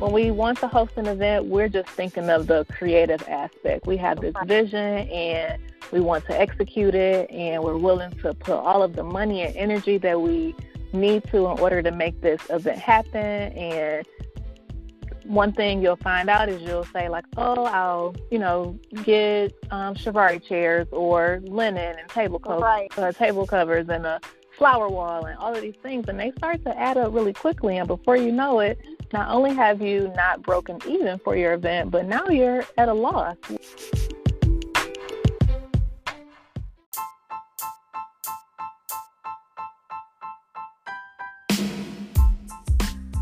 when we want to host an event, we're just thinking of the creative aspect. We have this vision and we want to execute it, and we're willing to put all of the money and energy that we need to in order to make this event happen. And one thing you'll find out is you'll say like, "Oh, I'll you know get um, chairs or linen and table covers, right. uh, table covers and a flower wall and all of these things," and they start to add up really quickly. And before you know it, not only have you not broken even for your event, but now you're at a loss.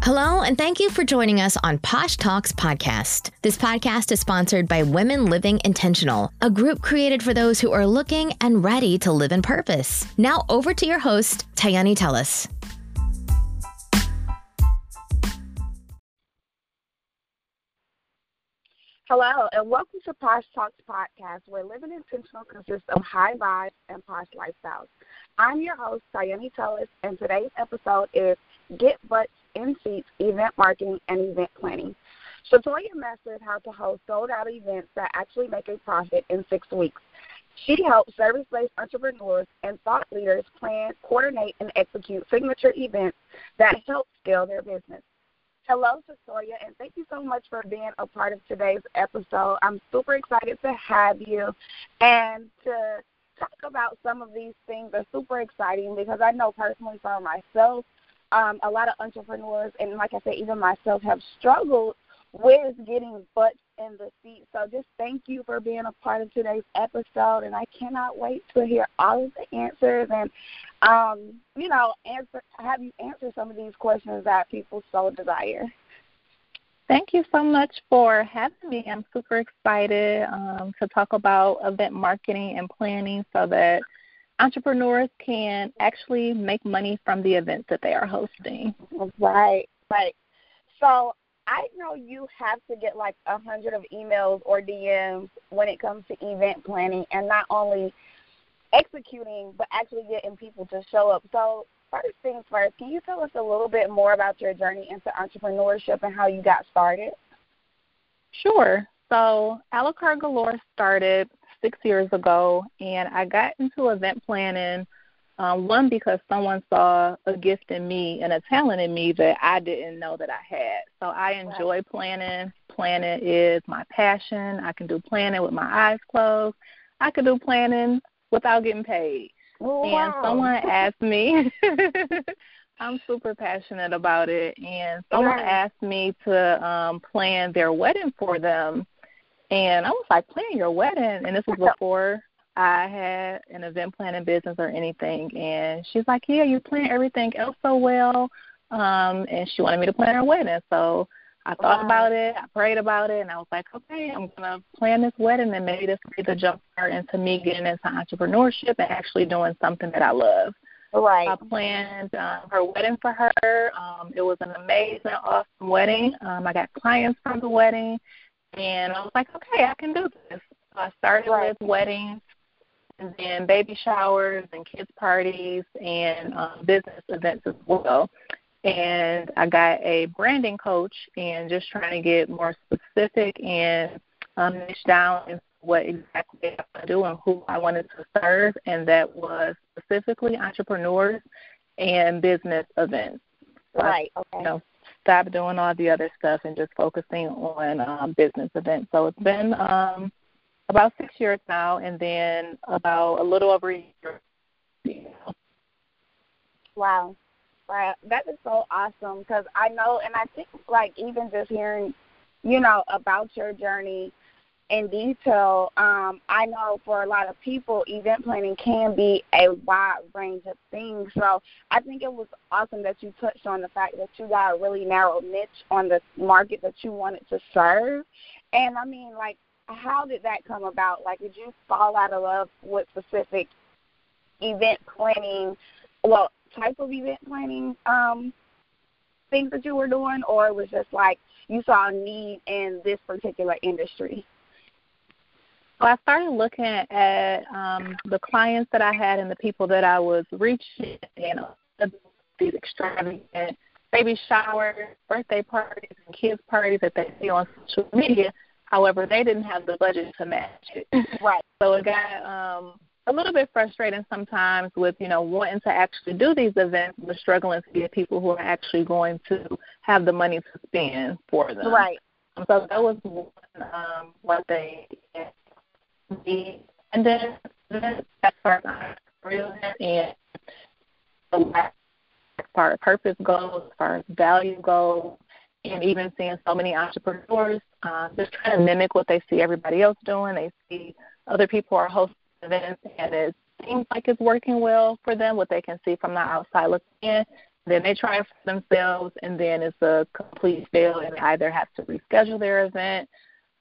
Hello, and thank you for joining us on Posh Talks Podcast. This podcast is sponsored by Women Living Intentional, a group created for those who are looking and ready to live in purpose. Now, over to your host, Tayani Tellis. Hello, and welcome to Posh Talks Podcast, where living intentional consists of high vibes and posh lifestyles. I'm your host, Tayani Tellis, and today's episode is Get Butts in Seats Event Marketing and Event Planning. Shatoya mastered how to host sold out events that actually make a profit in six weeks. She helps service based entrepreneurs and thought leaders plan, coordinate, and execute signature events that help scale their business. Hello, Cecilia, and thank you so much for being a part of today's episode. I'm super excited to have you and to talk about some of these things are super exciting because I know personally for myself, um, a lot of entrepreneurs, and like I said, even myself, have struggled with getting butts in the seat. So just thank you for being a part of today's episode, and I cannot wait to hear all of the answers and, um, you know, answer have you answer some of these questions that people so desire. Thank you so much for having me. I'm super excited um, to talk about event marketing and planning so that entrepreneurs can actually make money from the events that they are hosting. Right, right. So I know you have to get like a hundred of emails or DMs when it comes to event planning and not only executing but actually getting people to show up. So first things first, can you tell us a little bit more about your journey into entrepreneurship and how you got started? Sure. So Alucard Galore started six years ago, and I got into event planning. Um, one because someone saw a gift in me and a talent in me that I didn't know that I had. So I enjoy right. planning. Planning is my passion. I can do planning with my eyes closed. I can do planning without getting paid. Oh, and someone asked me I'm super passionate about it and someone Right. asked me to um plan their wedding for them and I was like, Plan your wedding and this was before I had an event planning business or anything and she's like, Yeah, you plan everything else so well um and she wanted me to plan her wedding. So I thought Wow. about it, I prayed about it and I was like, Okay, I'm gonna plan this wedding and maybe this will be the jump start into me getting into entrepreneurship and actually doing something that I love. Right. I planned um, her wedding for her. Um, it was an amazing, awesome wedding. Um, I got clients from the wedding, and I was like, okay, I can do this. So I started Right. with weddings, and then baby showers and kids parties and um, business events as well. And I got a branding coach, and just trying to get more specific and um, niche down into what exactly I do and who I wanted to serve, and that was specifically entrepreneurs and business events. So I, Right. you Okay. know, stopped doing all the other stuff and just focusing on um, business events. So it's been um, about six years now, and then about a little over a year. Know, Wow. That is so awesome because I know, and I think like even just hearing, you know, about your journey in detail, um, I know for a lot of people, event planning can be a wide range of things. So I think it was awesome that you touched on the fact that you got a really narrow niche on the market that you wanted to serve. And I mean, like, how did that come about? Like, did you fall out of love with specific event planning? Well, type of event planning um, things that you were doing, or it was just like you saw a need in this particular industry? So I started looking at um, the clients that I had and the people that I was reaching, and uh, these extravagant baby showers, birthday parties, and kids parties that they see on social media. However, they didn't have the budget to match it. Right. So it got um, a little bit frustrating sometimes with you know wanting to actually do these events, but struggling to get people who are actually going to have the money to spend for them. Right. Um, so that was one um, one thing. And then far as and as far as purpose goes, as far as value goes, and even seeing so many entrepreneurs uh, just trying to mimic what they see everybody else doing. They see other people are hosting events, and it seems like it's working well for them. What they can see from the outside looking in, then they try it for themselves, and then it's a complete fail, and they either have to reschedule their event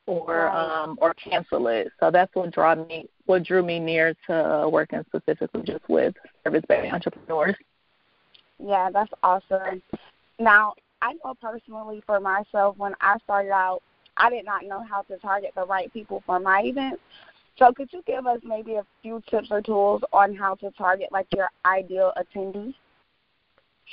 or um, or cancel it. So that's what drew me what drew me near to working specifically just with service based entrepreneurs. Yeah, that's awesome. Now, I know personally for myself when I started out, I did not know how to target the right people for my events. So could you give us maybe a few tips or tools on how to target like your ideal attendee?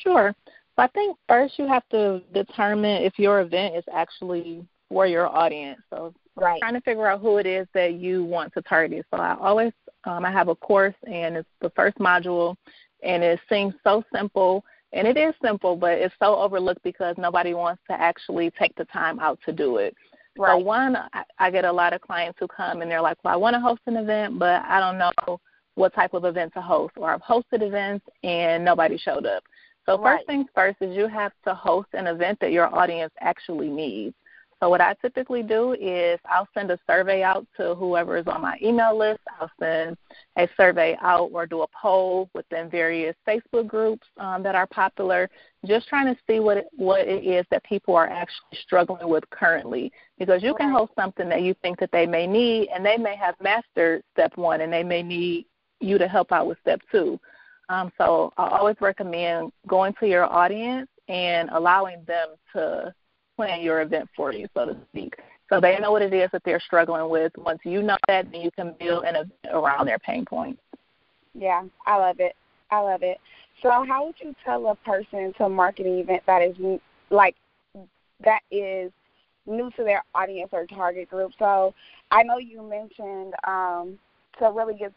Sure. So I think first you have to determine if your event is actually for your audience. So right. trying to figure out who it is that you want to target. So I always um, I have a course and it's the first module and it seems so simple and it is simple but it's so overlooked because nobody wants to actually take the time out to do it. Right. So one, I, I get a lot of clients who come and they're like, "Well, I want to host an event, but I don't know what type of event to host, or I've hosted events and nobody showed up." So right. first things first is you have to host an event that your audience actually needs. So what I typically do is I'll send a survey out to whoever is on my email list. I'll send a survey out or do a poll within various Facebook groups um, that are popular, just trying to see what it, what it is that people are actually struggling with currently. Because you can host something that you think that they may need, and they may have mastered step one, and they may need you to help out with step two. Um, so I always recommend going to your audience and allowing them to plan your event for you, so to speak. So they know what it is that they're struggling with. Once you know that, then you can build an event around their pain points. Yeah, I love it. I love it. So, how would you tell a person to market an event that is like that is new to their audience or target group? So, I know you mentioned um, to really get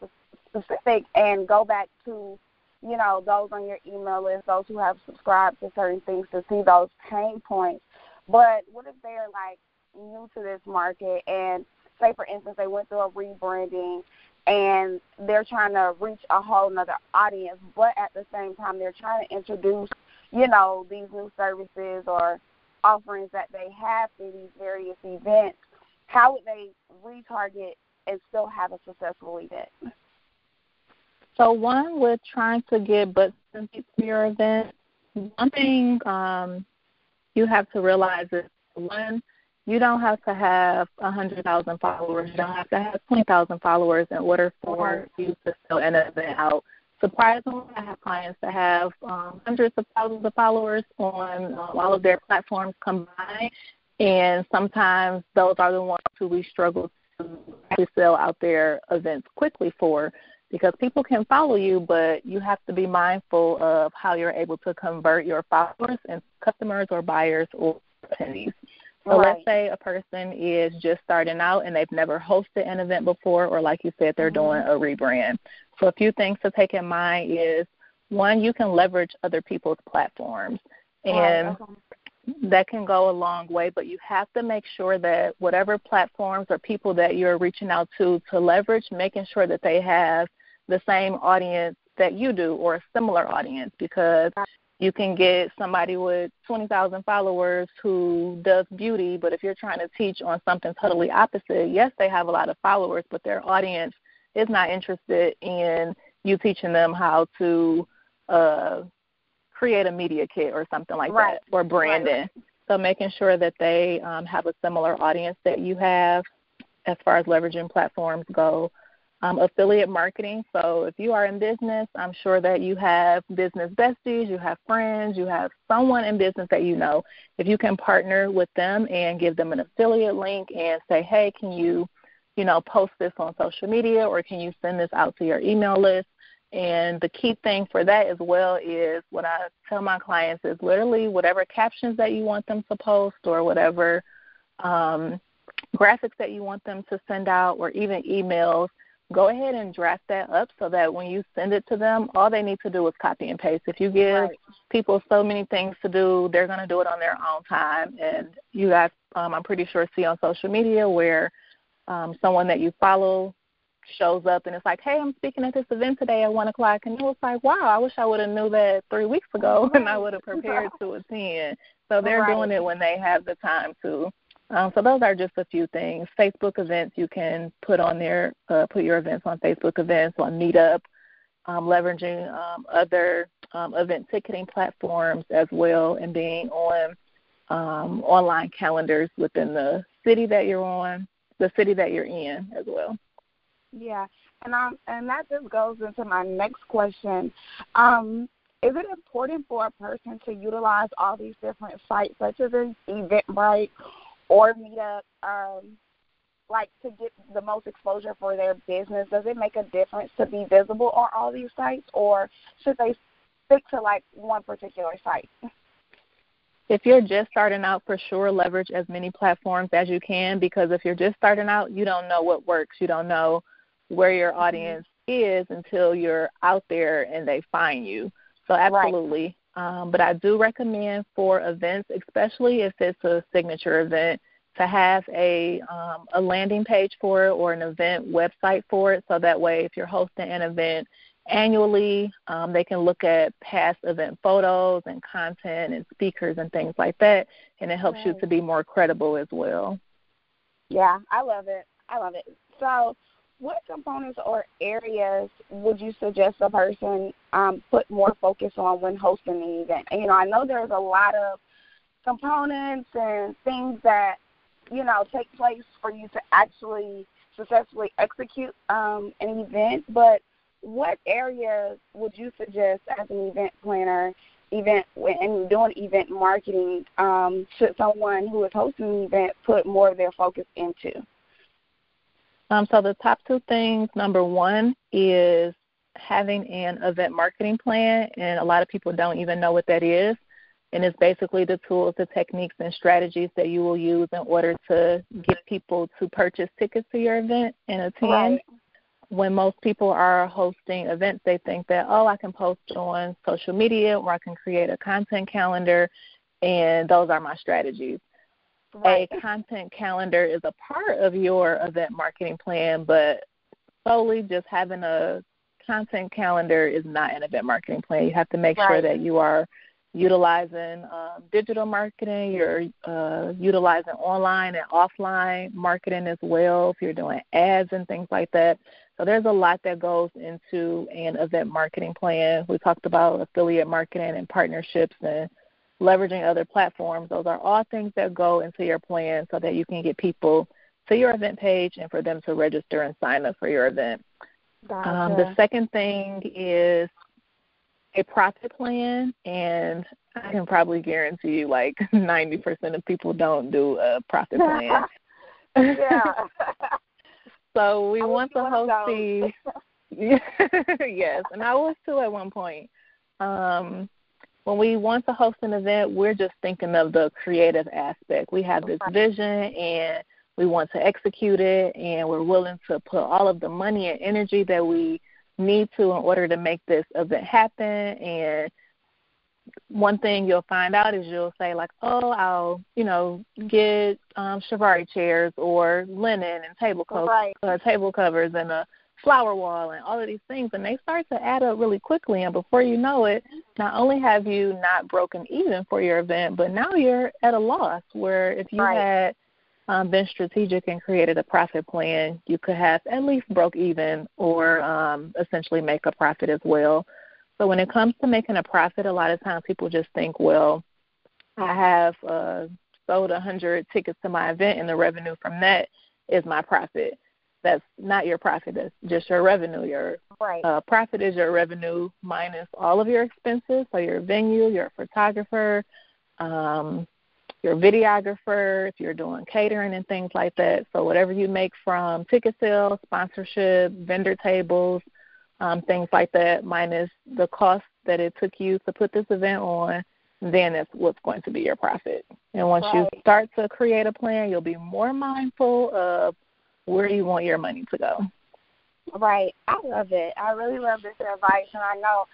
specific and go back to you know those on your email list, those who have subscribed to certain things to see those pain points. But what if they're like new to this market and say for instance they went through a rebranding and they're trying to reach a whole nother audience, but at the same time they're trying to introduce, you know, these new services or offerings that they have through these various events. How would they retarget and still have a successful event? So one with trying to get but for your event, one thing um, you have to realize is one, you don't have to have a hundred thousand followers. You don't have to have twenty thousand followers in order for you to sell an event out. Surprisingly, I have clients that have um, hundreds of thousands of followers on um, all of their platforms combined, and sometimes those are the ones who we struggle to sell out their events quickly for because people can follow you, but you have to be mindful of how you're able to convert your followers and customers or buyers or attendees. So right. let's say a person is just starting out and they've never hosted an event before, or like you said, they're mm-hmm. doing a rebrand. So a few things to take in mind is one, you can leverage other people's platforms, and okay. that can go a long way. But you have to make sure that whatever platforms or people that you're reaching out to to leverage, making sure that they have the same audience that you do or a similar audience because you can get somebody with 20,000 followers who does beauty, but if you're trying to teach on something totally opposite, yes, they have a lot of followers, but their audience is not interested in you teaching them how to uh, create a media kit or something like right. that or branding. Right. So making sure that they um, have a similar audience that you have as far as leveraging platforms go um, affiliate marketing. So if you are in business, I'm sure that you have business besties, you have friends, you have someone in business that you know. If you can partner with them and give them an affiliate link and say, hey, can you, you know, post this on social media or can you send this out to your email list? And the key thing for that as well is what I tell my clients is literally whatever captions that you want them to post or whatever um, graphics that you want them to send out or even emails, go ahead and draft that up so that when you send it to them, all they need to do is copy and paste. If you give right. people so many things to do, they're going to do it on their own time. And you guys, um, I'm pretty sure, see on social media where um, someone that you follow shows up and it's like, hey, I'm speaking at this event today at 1 o'clock. And it was like, wow, I wish I would have knew that three weeks ago and I would have prepared to attend. So they're right. doing it when they have the time to. Um, so those are just a few things. Facebook events you can put on there, uh, put your events on Facebook events, on Meetup, um, leveraging um, other um, event ticketing platforms as well, and being on um, online calendars within the city that you're on, the city that you're in as well. Yeah, and um, and that just goes into my next question. Um, is it important for a person to utilize all these different sites, such as Eventbrite or Meetup, um, like to get the most exposure for their business? Does it make a difference to be visible on all these sites, or should they stick to like one particular site? If you're just starting out, for sure, leverage as many platforms as you can because if you're just starting out, you don't know what works. You don't know where your mm-hmm. audience is until you're out there and they find you. So absolutely. Um, but I do recommend for events, especially if it's a signature event, to have a um, a landing page for it or an event website for it. So that way, if you're hosting an event annually, um, they can look at past event photos and content and speakers and things like that, and it helps right. you to be more credible as well. Yeah, I love it. I love it. So what components or areas would you suggest a person um, put more focus on when hosting the event? You know, I know there's a lot of components and things that you know take place for you to actually successfully execute um, an event. But what areas would you suggest as an event planner, event and doing event marketing, um, should someone who is hosting an event put more of their focus into? Um, so the top two things, number one is having an event marketing plan, and a lot of people don't even know what that is. And it's basically the tools, the techniques, and strategies that you will use in order to get people to purchase tickets to your event and attend. Right. When most people are hosting events, they think that, oh, I can post on social media or I can create a content calendar, and those are my strategies. Right. A content calendar is a part of your event marketing plan, but solely just having a content calendar is not an event marketing plan. You have to make right. sure that you are utilizing um, digital marketing, you're uh, utilizing online and offline marketing as well, if you're doing ads and things like that. So there's a lot that goes into an event marketing plan. We talked about affiliate marketing and partnerships and leveraging other platforms. Those are all things that go into your plan so that you can get people to your event page and for them to register and sign up for your event. Gotcha. Um, the second thing is a profit plan, and I can probably guarantee you like 90% of people don't do a profit plan. yeah. so we want to host these. yes, and I was too at one point. Um, when we want to host an event, we're just thinking of the creative aspect. We have this vision and we want to execute it, and we're willing to put all of the money and energy that we need to in order to make this event happen. And one thing you'll find out is you'll say like, "Oh, I'll you know get um, Chiavari chairs or linen and table co- right. uh, table covers and a flower wall and all of these things and they start to add up really quickly. And before you know it not only have you not broken even for your event but now you're at a loss where if you right. had um, been strategic and created a profit plan you could have at least broke even or um, essentially make a profit as well. So when it comes to making a profit a lot of times people just think well i have uh, sold a hundred tickets to my event and the revenue from that is my profit that's not your profit. That's just your revenue. Your right. uh, profit is your revenue minus all of your expenses. So your venue, your photographer, um, your videographer, if you're doing catering and things like that. So whatever you make from ticket sales, sponsorship, vendor tables, um, things like that, minus the cost that it took you to put this event on, then that's what's going to be your profit. And once right. you start to create a plan, you'll be more mindful of where you want your money to go. Right. I love it. I really love this advice, and I know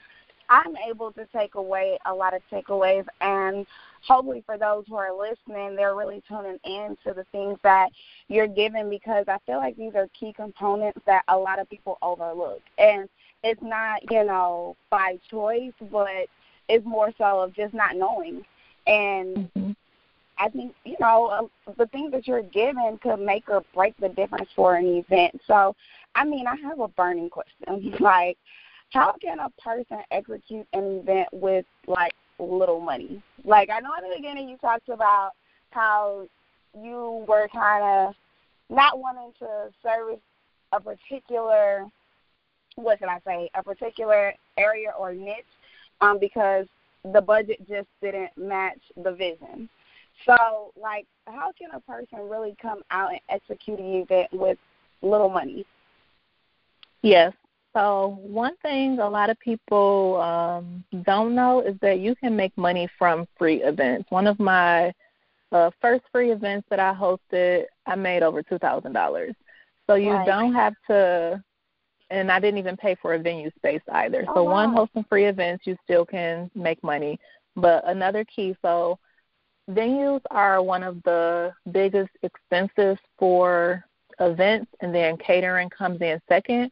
I'm able to take away a lot of takeaways and hopefully for those who are listening, they're really tuning in to the things that you're giving because I feel like these are key components that a lot of people overlook. And it's not, you know, by choice, but it's more so of just not knowing. And mm-hmm. I think, you know, uh, the things that you're given could make or break the difference for an event. So, I mean, I have a burning question. like, how can a person execute an event with like little money? Like I know in the beginning you talked about how you were kind of not wanting to service a particular what should I say, a particular area or niche um, because the budget just didn't match the vision. So, like, how can a person really come out and execute an event with little money? Yes, so one thing a lot of people um, don't know is that you can make money from free events. One of my uh, first free events that I hosted, I made over two thousand dollars. So you right. don't have to, and I didn't even pay for a venue space either. Oh, so wow. one hosting free events, you still can make money. But another key, so venues are one of the biggest expenses for events, and then catering comes in second.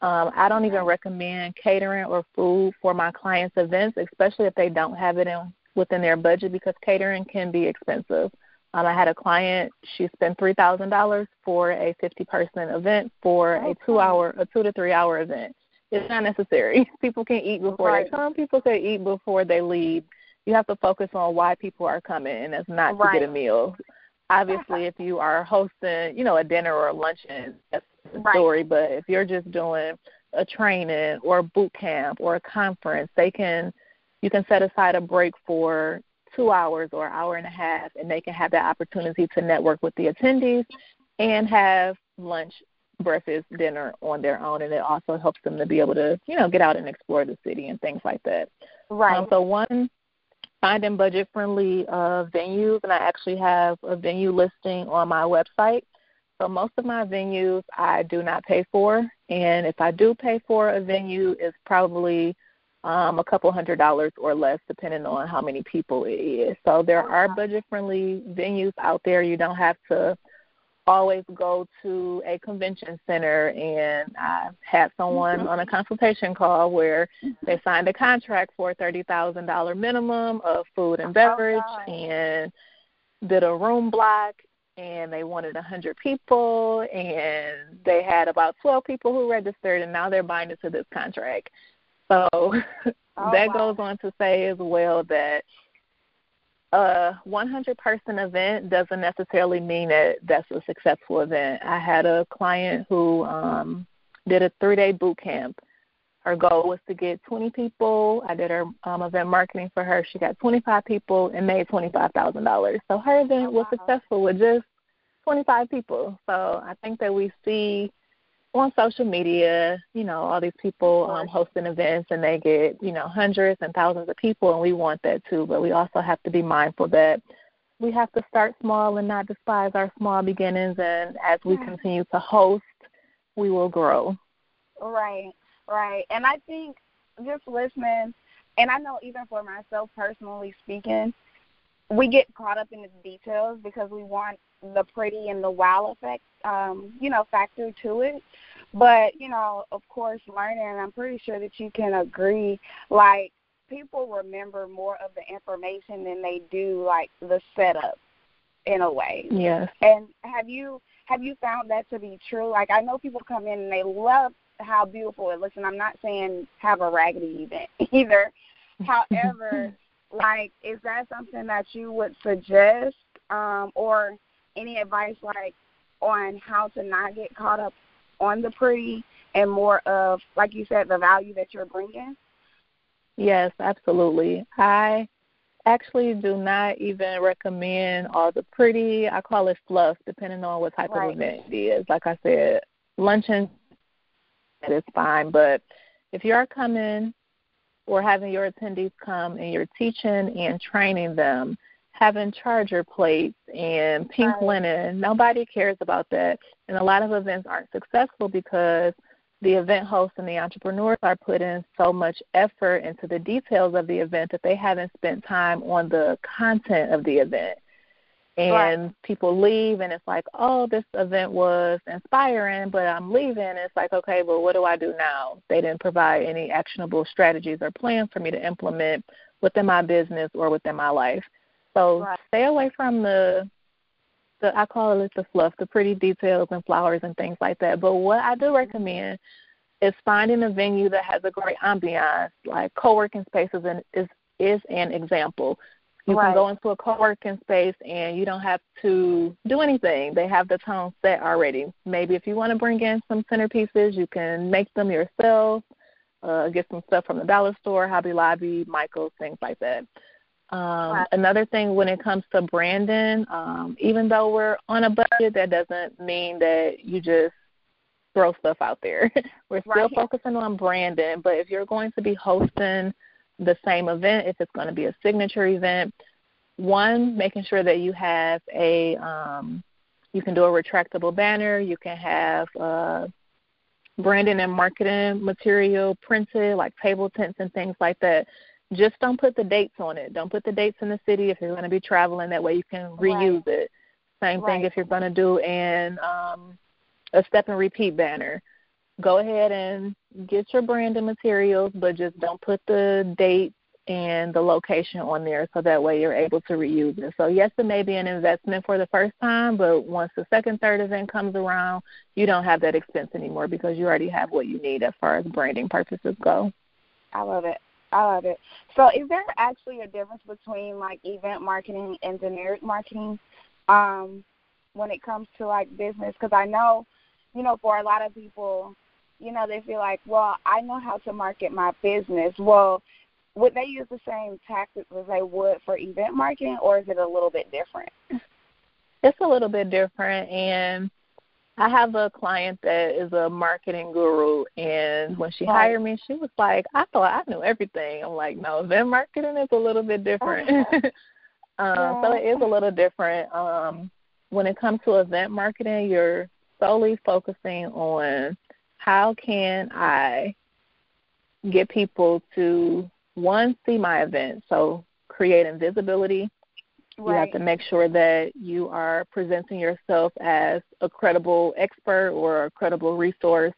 Um, I don't even recommend catering or food for my clients' events, especially if they don't have it in within their budget because catering can be expensive. Um, I had a client; she spent three thousand dollars for a fifty-person event for okay. a two-hour, a two to three-hour event. It's not necessary. People can eat before right. they come. People can eat before they leave. You have to focus on why people are coming, and it's not right. to get a meal. Obviously, if you are hosting, you know, a dinner or a luncheon, that's right. story. But if you're just doing a training or a boot camp or a conference, they can you can set aside a break for two hours or an hour and a half, and they can have that opportunity to network with the attendees and have lunch, breakfast, dinner on their own, and it also helps them to be able to you know get out and explore the city and things like that. Right. Um, so one finding budget friendly uh, venues, and I actually have a venue listing on my website. So most of my venues I do not pay for, and if I do pay for a venue, it's probably um, a couple hundred dollars or less, depending on how many people it is. So there are budget-friendly venues out there. You don't have to always go to a convention center and I had someone on a consultation call where mm-hmm. they signed a contract for a thirty thousand dollar minimum of food and oh, beverage oh, and did a room block and they wanted a hundred people and they had about twelve people who registered and now they're buying into this contract. So oh, that wow. goes on to say as well that a 100 person event doesn't necessarily mean that that's a successful event. I had a client who um, did a three day boot camp. Her goal was to get 20 people. I did her um, event marketing for her. She got 25 people and made $25,000. So her event oh, wow. was successful with just 25 people. So I think that we see on social media, you know, all these people um, hosting events and they get, you know, hundreds and thousands of people, and we want that too. But we also have to be mindful that we have to start small and not despise our small beginnings. And as we continue to host, we will grow. Right, right. And I think just listening, and I know even for myself personally speaking, we get caught up in the details because we want the pretty and the wow effect, um, you know, factor to it. But, you know, of course, learning, and I'm pretty sure that you can agree, like, people remember more of the information than they do, like, the setup in a way. Yes. And have you have you found that to be true? Like I know people come in and they love how beautiful it looks and I'm not saying have a raggedy event either. However, like is that something that you would suggest um or any advice like on how to not get caught up on the pretty and more of like you said the value that you're bringing? Yes absolutely. I actually do not even recommend all the pretty. I call it fluff depending on what type right. of event it is. Like i said luncheon is fine but if you are coming or having your attendees come and you're teaching and training them, having charger plates and pink right. linen, nobody cares about that. And a lot of events aren't successful because the event hosts and the entrepreneurs are putting so much effort into the details of the event that they haven't spent time on the content of the event and right. people leave and it's like oh this event was inspiring but i'm leaving. It's like okay well what do i do now? They didn't provide any actionable strategies or plans for me to implement within my business or within my life. So right. stay away from the the i call it the fluff the pretty details and flowers and things like that. But what i do mm-hmm. recommend is finding a venue that has a great ambiance like co-working spaces and is is an example you right. can go into a co-working space and you don't have to do anything. They have the tone set already. Maybe if you want to bring in some centerpieces, you can make them yourself. Uh, get some stuff from the dollar store, Hobby Lobby, Michaels, things like that. Um, right. Another thing when it comes to branding, um, even though we're on a budget, that doesn't mean that you just throw stuff out there. we're still right. focusing on branding, but if you're going to be hosting – the same event, if it's going to be a signature event, one, making sure that you have a, um, you can do a retractable banner, you can have uh, branding and marketing material printed, like table tents and things like that. Just don't put the dates on it. Don't put the dates in the city if you're going to be traveling. That way you can reuse right. it. Same right. thing if you're going to do an um, a step and repeat banner go ahead and get your branding materials, but just don't put the date and the location on there so that way you're able to reuse it. So yes, it may be an investment for the first time, but once the second, third event comes around, you don't have that expense anymore because you already have what you need as far as branding purposes go. I love it. I love it. So is there actually a difference between like event marketing and generic marketing um, when it comes to like business? Because I know, you know, for a lot of people, you know, they feel like, well, I know how to market my business. Well, would they use the same tactics as they would for event marketing, or is it a little bit different? It's a little bit different, and I have a client that is a marketing guru, and when she hired me, she was like, "I thought I knew everything." I'm like, "No, event marketing is a little bit different." um, yeah. So it is a little different. Um, when it comes to event marketing, you're solely focusing on how can I get people to one see my event? So creating visibility. Right. You have to make sure that you are presenting yourself as a credible expert or a credible resource.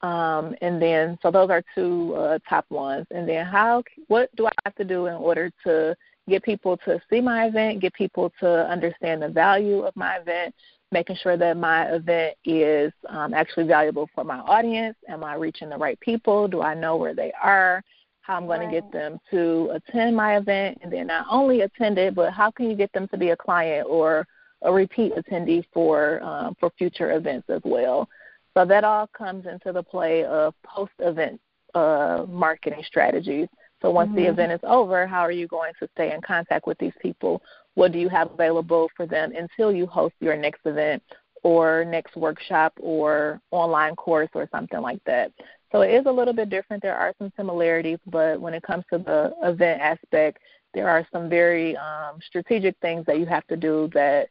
Um, and then, so those are two uh, top ones. And then, how? What do I have to do in order to get people to see my event, get people to understand the value of my event, making sure that my event is um, actually valuable for my audience. Am I reaching the right people? Do I know where they are? How I'm going right. to get them to attend my event, and then not only attend it, but how can you get them to be a client or a repeat attendee for um, for future events as well? So that all comes into the play of post-event uh, marketing strategies. So once mm-hmm. the event is over, how are you going to stay in contact with these people what do you have available for them until you host your next event or next workshop or online course or something like that. So it is a little bit different. There are some similarities, but when it comes to the event aspect, there are some very um, strategic things that you have to do that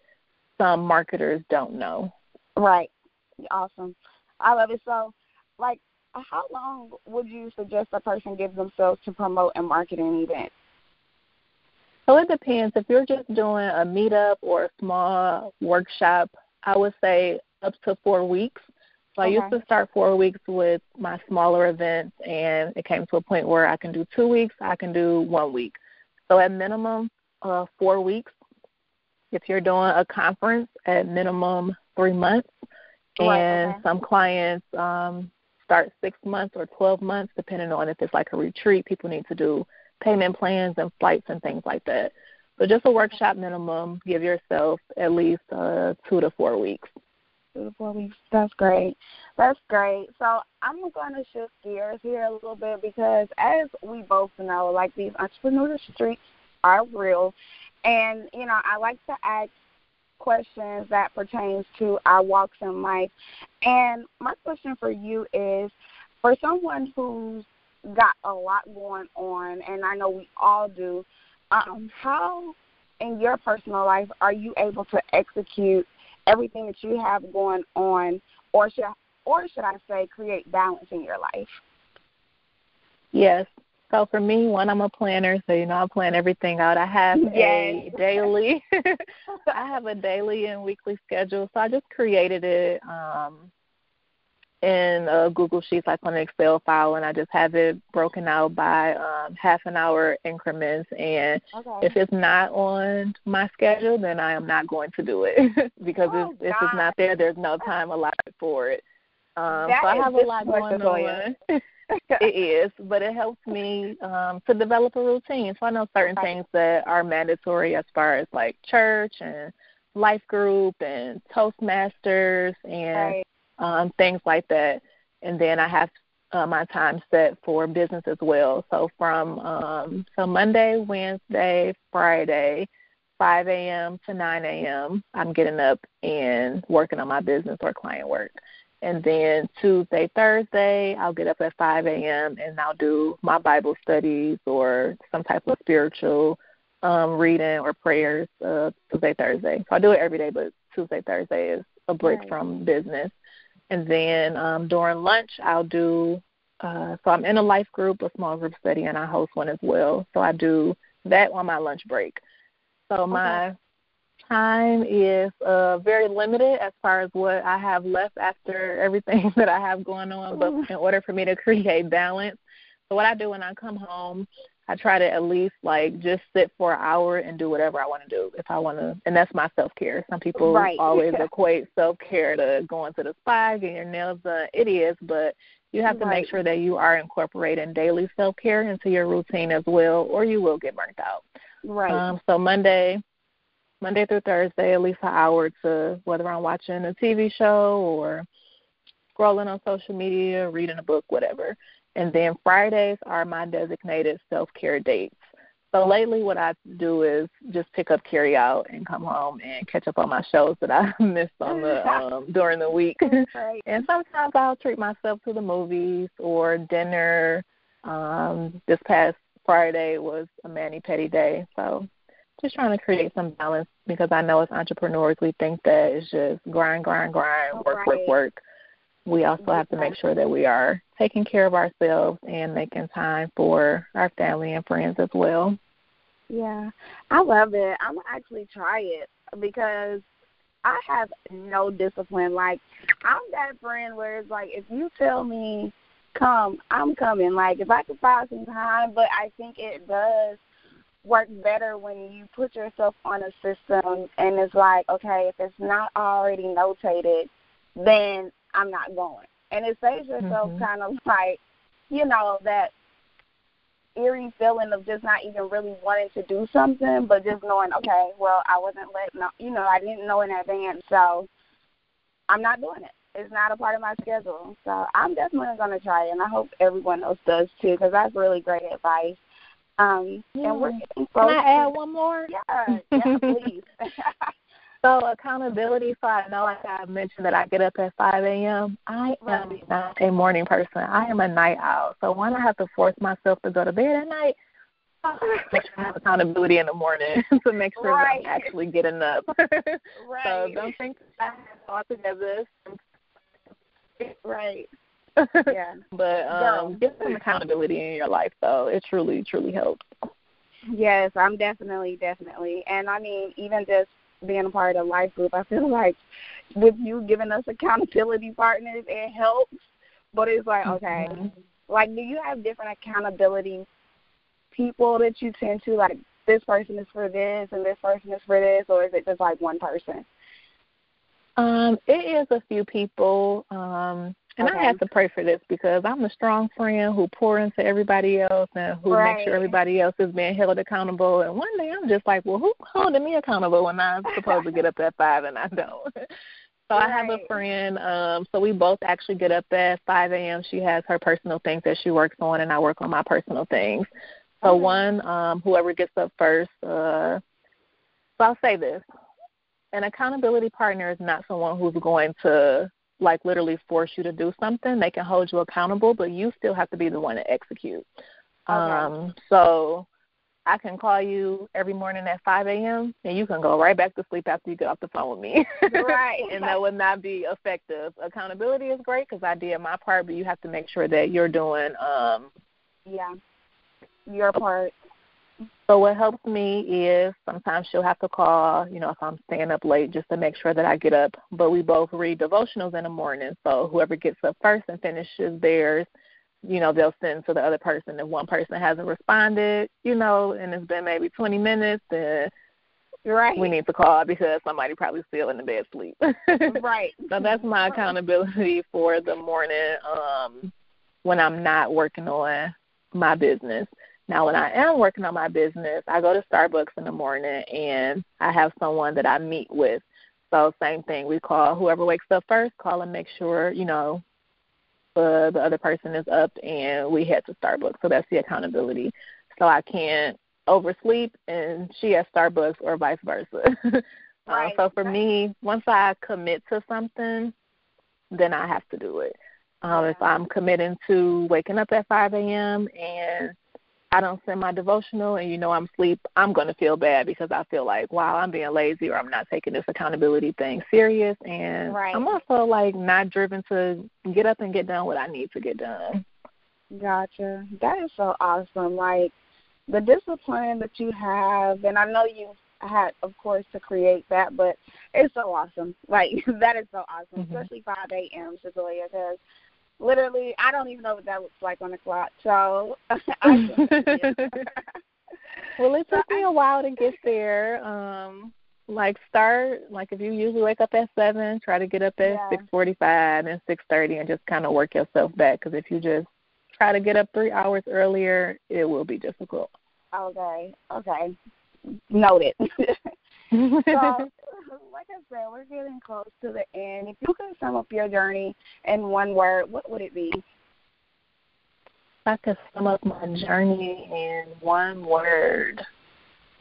some marketers don't know. Right. Awesome. I love it. So, like, how long would you suggest a person give themselves to promote and market an event? So it depends. If you're just doing a meetup or a small workshop, I would say up to four weeks. So okay. I used to start four weeks with my smaller events, and it came to a point where I can do two weeks, I can do one week. So at minimum, uh, four weeks. If you're doing a conference, at minimum three months, right, and okay. some clients um, start six months or 12 months, depending on if it's like a retreat. People need to do payment plans and flights and things like that. So just a workshop minimum. Give yourself at least uh, two to four weeks. Two to four weeks. That's great. That's great. So I'm going to shift gears here a little bit because, as we both know, like these entrepreneur streets are real, and you know I like to ask questions that pertains to our walks in life. And my question for you is for someone who's got a lot going on, and I know we all do, um, how in your personal life are you able to execute everything that you have going on, or should or should I say, create balance in your life? Yes. So for me, one, I'm a planner, so you know I plan everything out. I have yes. a daily, I have a daily and weekly schedule. So I just created it um, in a Google Sheets, like on an Excel file, and I just have it broken out by um, half an hour increments. And okay. if it's not on my schedule, then I am not going to do it because oh, if, if it's not there, there's no time allotted for it. Um, so I have a lot going on. it is, but it helps me um, to develop a routine. So I know certain things that are mandatory as far as like church and life group and Toastmasters and right. Um, things like that. And then I have uh, my time set for business as well. So from um, so Monday, Wednesday, Friday, 5 a.m. to 9 a.m. I'm getting up and working on my business or client work. And then Tuesday, Thursday, I'll get up at 5 a.m. and I'll do my Bible studies or some type of spiritual um, reading or prayers uh, Tuesday, Thursday. So I do it every day, but Tuesday, Thursday is a break right. from business. And then um, during lunch, I'll do, uh, so I'm in a life group, a small group study, and I host one as well. So I do that on my lunch break. So okay. my time is uh, very limited as far as what I have left after everything that I have going on. But in order for me to create balance, so what I do when I come home, I try to at least like just sit for an hour and do whatever I want to do if I want to, and that's my self care. Some people right. always equate self care to going to the spa, getting your nails done. It is, but you have to right. make sure that you are incorporating daily self care into your routine as well, or you will get burnt out. Right. Um, so Monday, Monday through Thursday, at least an hour to whether I'm watching a TV show or scrolling on social media, reading a book, whatever. And then Fridays are my designated self care dates. So lately, what I do is just pick up carry out and come home and catch up on my shows that I missed on the um, during the week. Right. and sometimes I'll treat myself to the movies or dinner. Um, this past Friday was a mani pedi day, so just trying to create some balance because I know as entrepreneurs we think that it's just grind, grind, grind, work, right. work, work. We also have to make sure that we are taking care of ourselves and making time for our family and friends as well. Yeah, I love it. I'm gonna actually try it because I have no discipline. Like I'm that friend where it's like if you tell me come, I'm coming. Like if I can find some time, but I think it does work better when you put yourself on a system and it's like, okay, if it's not already notated, then I'm not going. And it saves yourself mm-hmm. kind of like, you know, that eerie feeling of just not even really wanting to do something, but just knowing, okay, well, I wasn't let, know, you know, I didn't know in advance, so I'm not doing it. It's not a part of my schedule. So I'm definitely going to try it, and I hope everyone else does too, because that's really great advice. Um, yeah. And we're getting close. Can I add one more? Yeah, yeah, please. so accountability. So I know, like I mentioned, that I get up at 5 a.m. I am not a morning person. I am a night owl. So when I have to force myself to go to bed at night, make sure I have accountability in the morning to make sure right. that I'm actually getting up. right. So don't think I have all together. Right. yeah. but um get some accountability in your life though. It truly, truly helps. Yes, I'm definitely, definitely. And I mean, even just being a part of life group, I feel like with you giving us accountability partners, it helps. But it's like, okay, mm-hmm. like do you have different accountability people that you tend to like this person is for this and this person is for this or is it just like one person? Um, it is a few people. Um and okay. I have to pray for this because I'm a strong friend who pour into everybody else and who right. makes sure everybody else is being held accountable. And one day I'm just like, well, who's holding me accountable when I'm supposed to get up at five and I don't? So right. I have a friend. Um, so we both actually get up at 5 a.m. She has her personal things that she works on, and I work on my personal things. So okay. one, um, whoever gets up first. Uh, so I'll say this: an accountability partner is not someone who's going to like literally force you to do something. They can hold you accountable, but you still have to be the one to execute. Okay. Um, so I can call you every morning at 5 a.m. and you can go right back to sleep after you get off the phone with me. Right. and that would not be effective. Accountability is great because I did my part, but you have to make sure that you're doing. um Yeah. Your part. So what helps me is sometimes she'll have to call, you know, if I'm staying up late just to make sure that I get up. But we both read devotionals in the morning. So whoever gets up first and finishes theirs, you know, they'll send to the other person. If one person hasn't responded, you know, and it's been maybe 20 minutes, then Right. we need to call because somebody probably still in the bed asleep. right. so that's my accountability for the morning um when I'm not working on my business. Now when I am working on my business, I go to Starbucks in the morning and I have someone that I meet with. So same thing, we call whoever wakes up first, call and make sure, you know, uh, the other person is up and we head to Starbucks. So that's the accountability. So I can't oversleep and she at Starbucks or vice versa. Right. Uh, so for me, once I commit to something, then I have to do it. Um, If I'm committing to waking up at 5 a.m. and I don't send my devotional and you know I'm asleep, I'm going to feel bad because I feel like, wow, I'm being lazy or I'm not taking this accountability thing serious. And Right. I'm also like not driven to get up and get done what I need to get done. Gotcha. That is so awesome. Like the discipline that you have, and I know you had, of course, to create that, but it's so awesome. Like that is so awesome, Mhm. especially 5 a.m. Cecilia, because literally I don't even know what that looks like on the clock. So I well, it took me a while to get there. Um, like start like if you usually wake up at seven, try to get up at Yeah. six forty-five and six thirty, and just kind of work yourself back. Because if you just try to get up three hours earlier, it will be difficult. okay, okay, noted. so, like I said, we're getting close to the end. If you could sum up your journey in one word, what would it be? If I could sum up my journey in one word,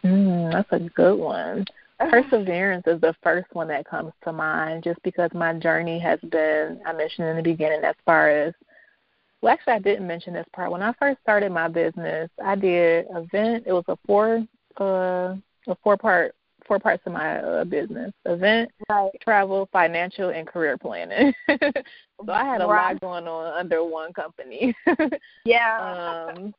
mm, that's a good one. Perseverance is the first one that comes to mind just because my journey has been, I mentioned in the beginning, as far as, well, actually, I didn't mention this part. When I first started my business, I did event, it was a four, uh, a four part, four parts of my uh, business event, Right. travel, financial, and career planning. so I had a Right. lot going on under one company. Yeah. um,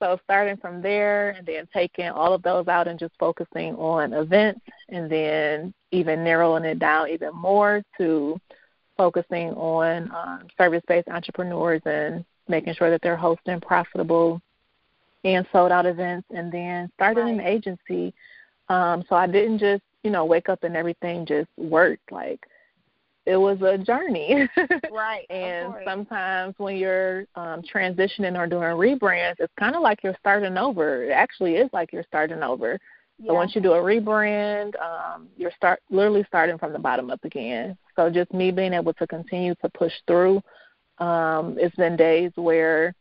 so starting from there and then taking all of those out and just focusing on events and then even narrowing it down even more to focusing on um, service-based entrepreneurs and making sure that they're hosting profitable and sold out events and then started an agency. Um, so I didn't just, you know, wake up and everything just worked. Like it was a journey. right. And sometimes when you're um, transitioning or doing rebrands, it's kind of like you're starting over. It actually is like you're starting over. yeah. So once you do a rebrand, um, you're start literally starting from the bottom up again. So just me being able to continue to push through. Um, it's been days where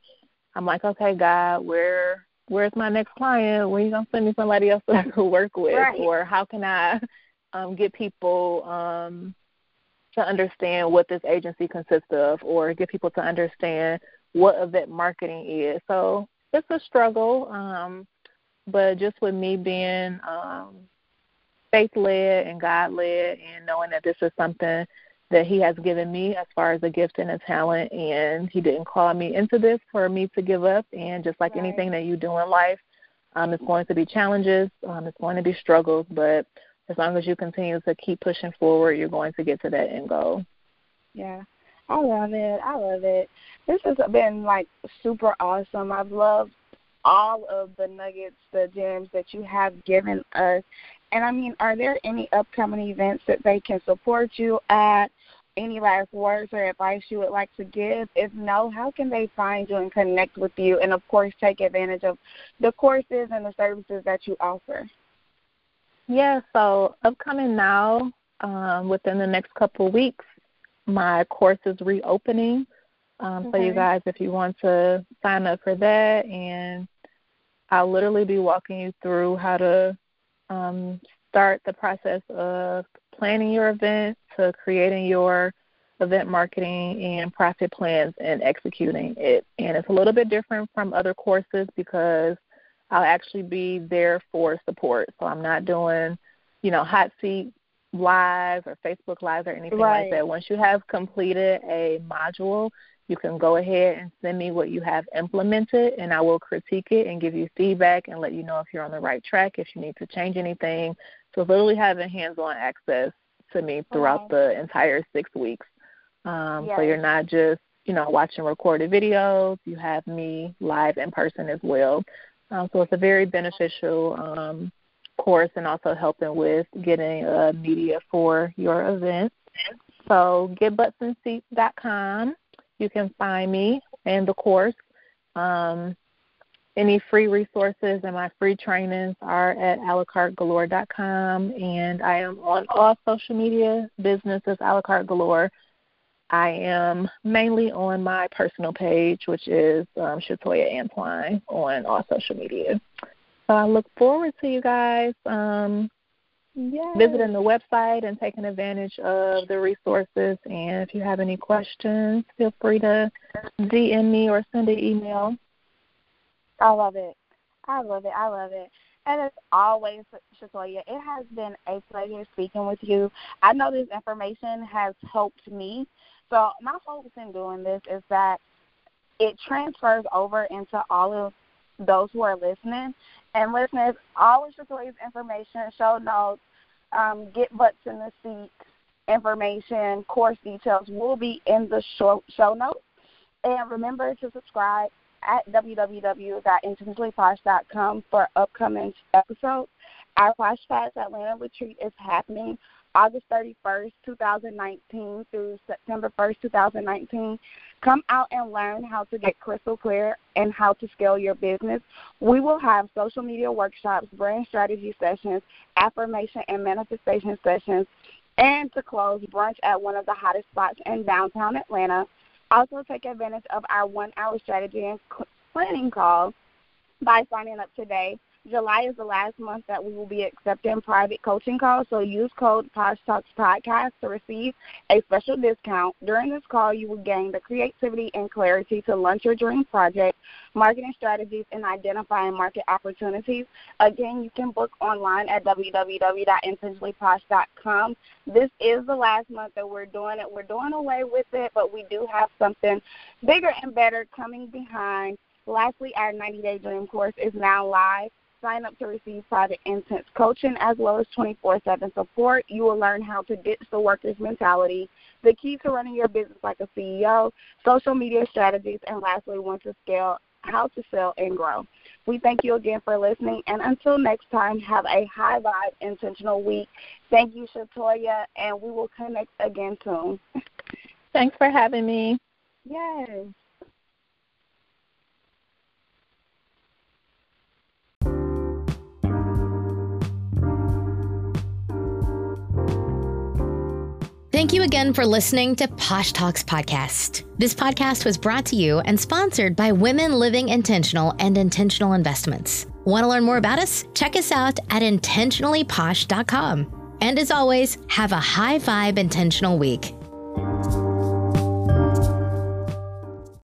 I'm like, okay, God, where where's my next client? When are you gonna send me somebody else that I work with, Right. or how can I um, get people um, to understand what this agency consists of, or get people to understand what event marketing is. So it's a struggle, um, but just with me being um, faith led and God led, and knowing that this is something that He has given me as far as a gift and a talent, and He didn't call me into this for me to give up. And just like Right. anything that you do in life, um, it's going to be challenges, um, it's going to be struggles, but as long as you continue to keep pushing forward, you're going to get to that end goal. Yeah. I love it. I love it. This has been like super awesome. I've loved all of the nuggets, the gems that you have given us. And I mean, are there any upcoming events that they can support you at? Any last words or advice you would like to give? If no, how can they find you and connect with you? And of course, take advantage of the courses and the services that you offer. Yeah, so upcoming now, um, within the next couple of weeks, my course is reopening. Um, So you guys, if you want to sign up for that, and I'll literally be walking you through how to um, start the process of planning your event to creating your event marketing and profit plans and executing it. And it's a little bit different from other courses because I'll actually be there for support. So I'm not doing, you know, hot seat lives or Facebook lives or anything right. like that. Once you have completed a module, you can go ahead and send me what you have implemented, and I will critique it and give you feedback and let you know if you're on the right track, if you need to change anything. So, literally having hands on access to me throughout the entire six weeks. Um, yes. So, you're not just you know watching recorded videos, you have me live in person as well. Um, so, it's a very beneficial um, course and also helping with getting uh, media for your event. So, getbuttsandseats.com you can find me and the course. Um, any free resources and my free trainings are at alacartegalore.com, and I am on all social media businesses a la galore. I am mainly on my personal page, which is um, Shatoya Antwine on all social media. So I look forward to you guys um, yes. visiting the website and taking advantage of the resources. And if you have any questions, feel free to DM me or send an email. I love it. I love it. I love it. And as always, Shatoya, it has been a pleasure speaking with you. I know this information has helped me. So my hopes in doing this is that it transfers over into all of those who are listening. And listeners, all of Shatoya's information, show notes, um, get butts in the seat information, course details will be in the show, show notes. And remember to subscribe at www.intentionallyposh.com for upcoming episodes. Our Posh Fast Atlanta retreat is happening August 31st, 2019 through September 1st, 2019. Come out and learn how to get crystal clear and how to scale your business. We will have social media workshops, brand strategy sessions, affirmation and manifestation sessions, and to close, brunch at one of the hottest spots in downtown Atlanta. Also, take advantage of our one hour strategy and planning call by signing up today July is the last month that we will be accepting private coaching calls, so use code Posh Talks Podcast to receive a special discount. During this call, you will gain the creativity and clarity to launch your dream project, marketing strategies, and identifying market opportunities. Again, you can book online at www.intentionallyposh.com. This is the last month that we're doing it. We're doing away with it, but we do have something bigger and better coming behind. Lastly, our 90 Day Dream course is now live sign up to receive private intense coaching as well as 24-7 support. You will learn how to ditch the worker's mentality, the key to running your business like a CEO, social media strategies, and lastly, when to scale, how to sell and grow. We thank you again for listening, and until next time, have a high vibe, intentional week. Thank you, Shatoya, and we will connect again soon. Thanks for having me. Yes. Thank you again for listening to Posh Talks Podcast. This podcast was brought to you and sponsored by Women Living Intentional and Intentional Investments. Want to learn more about us? Check us out at intentionallyposh.com. And as always, have a high vibe intentional week.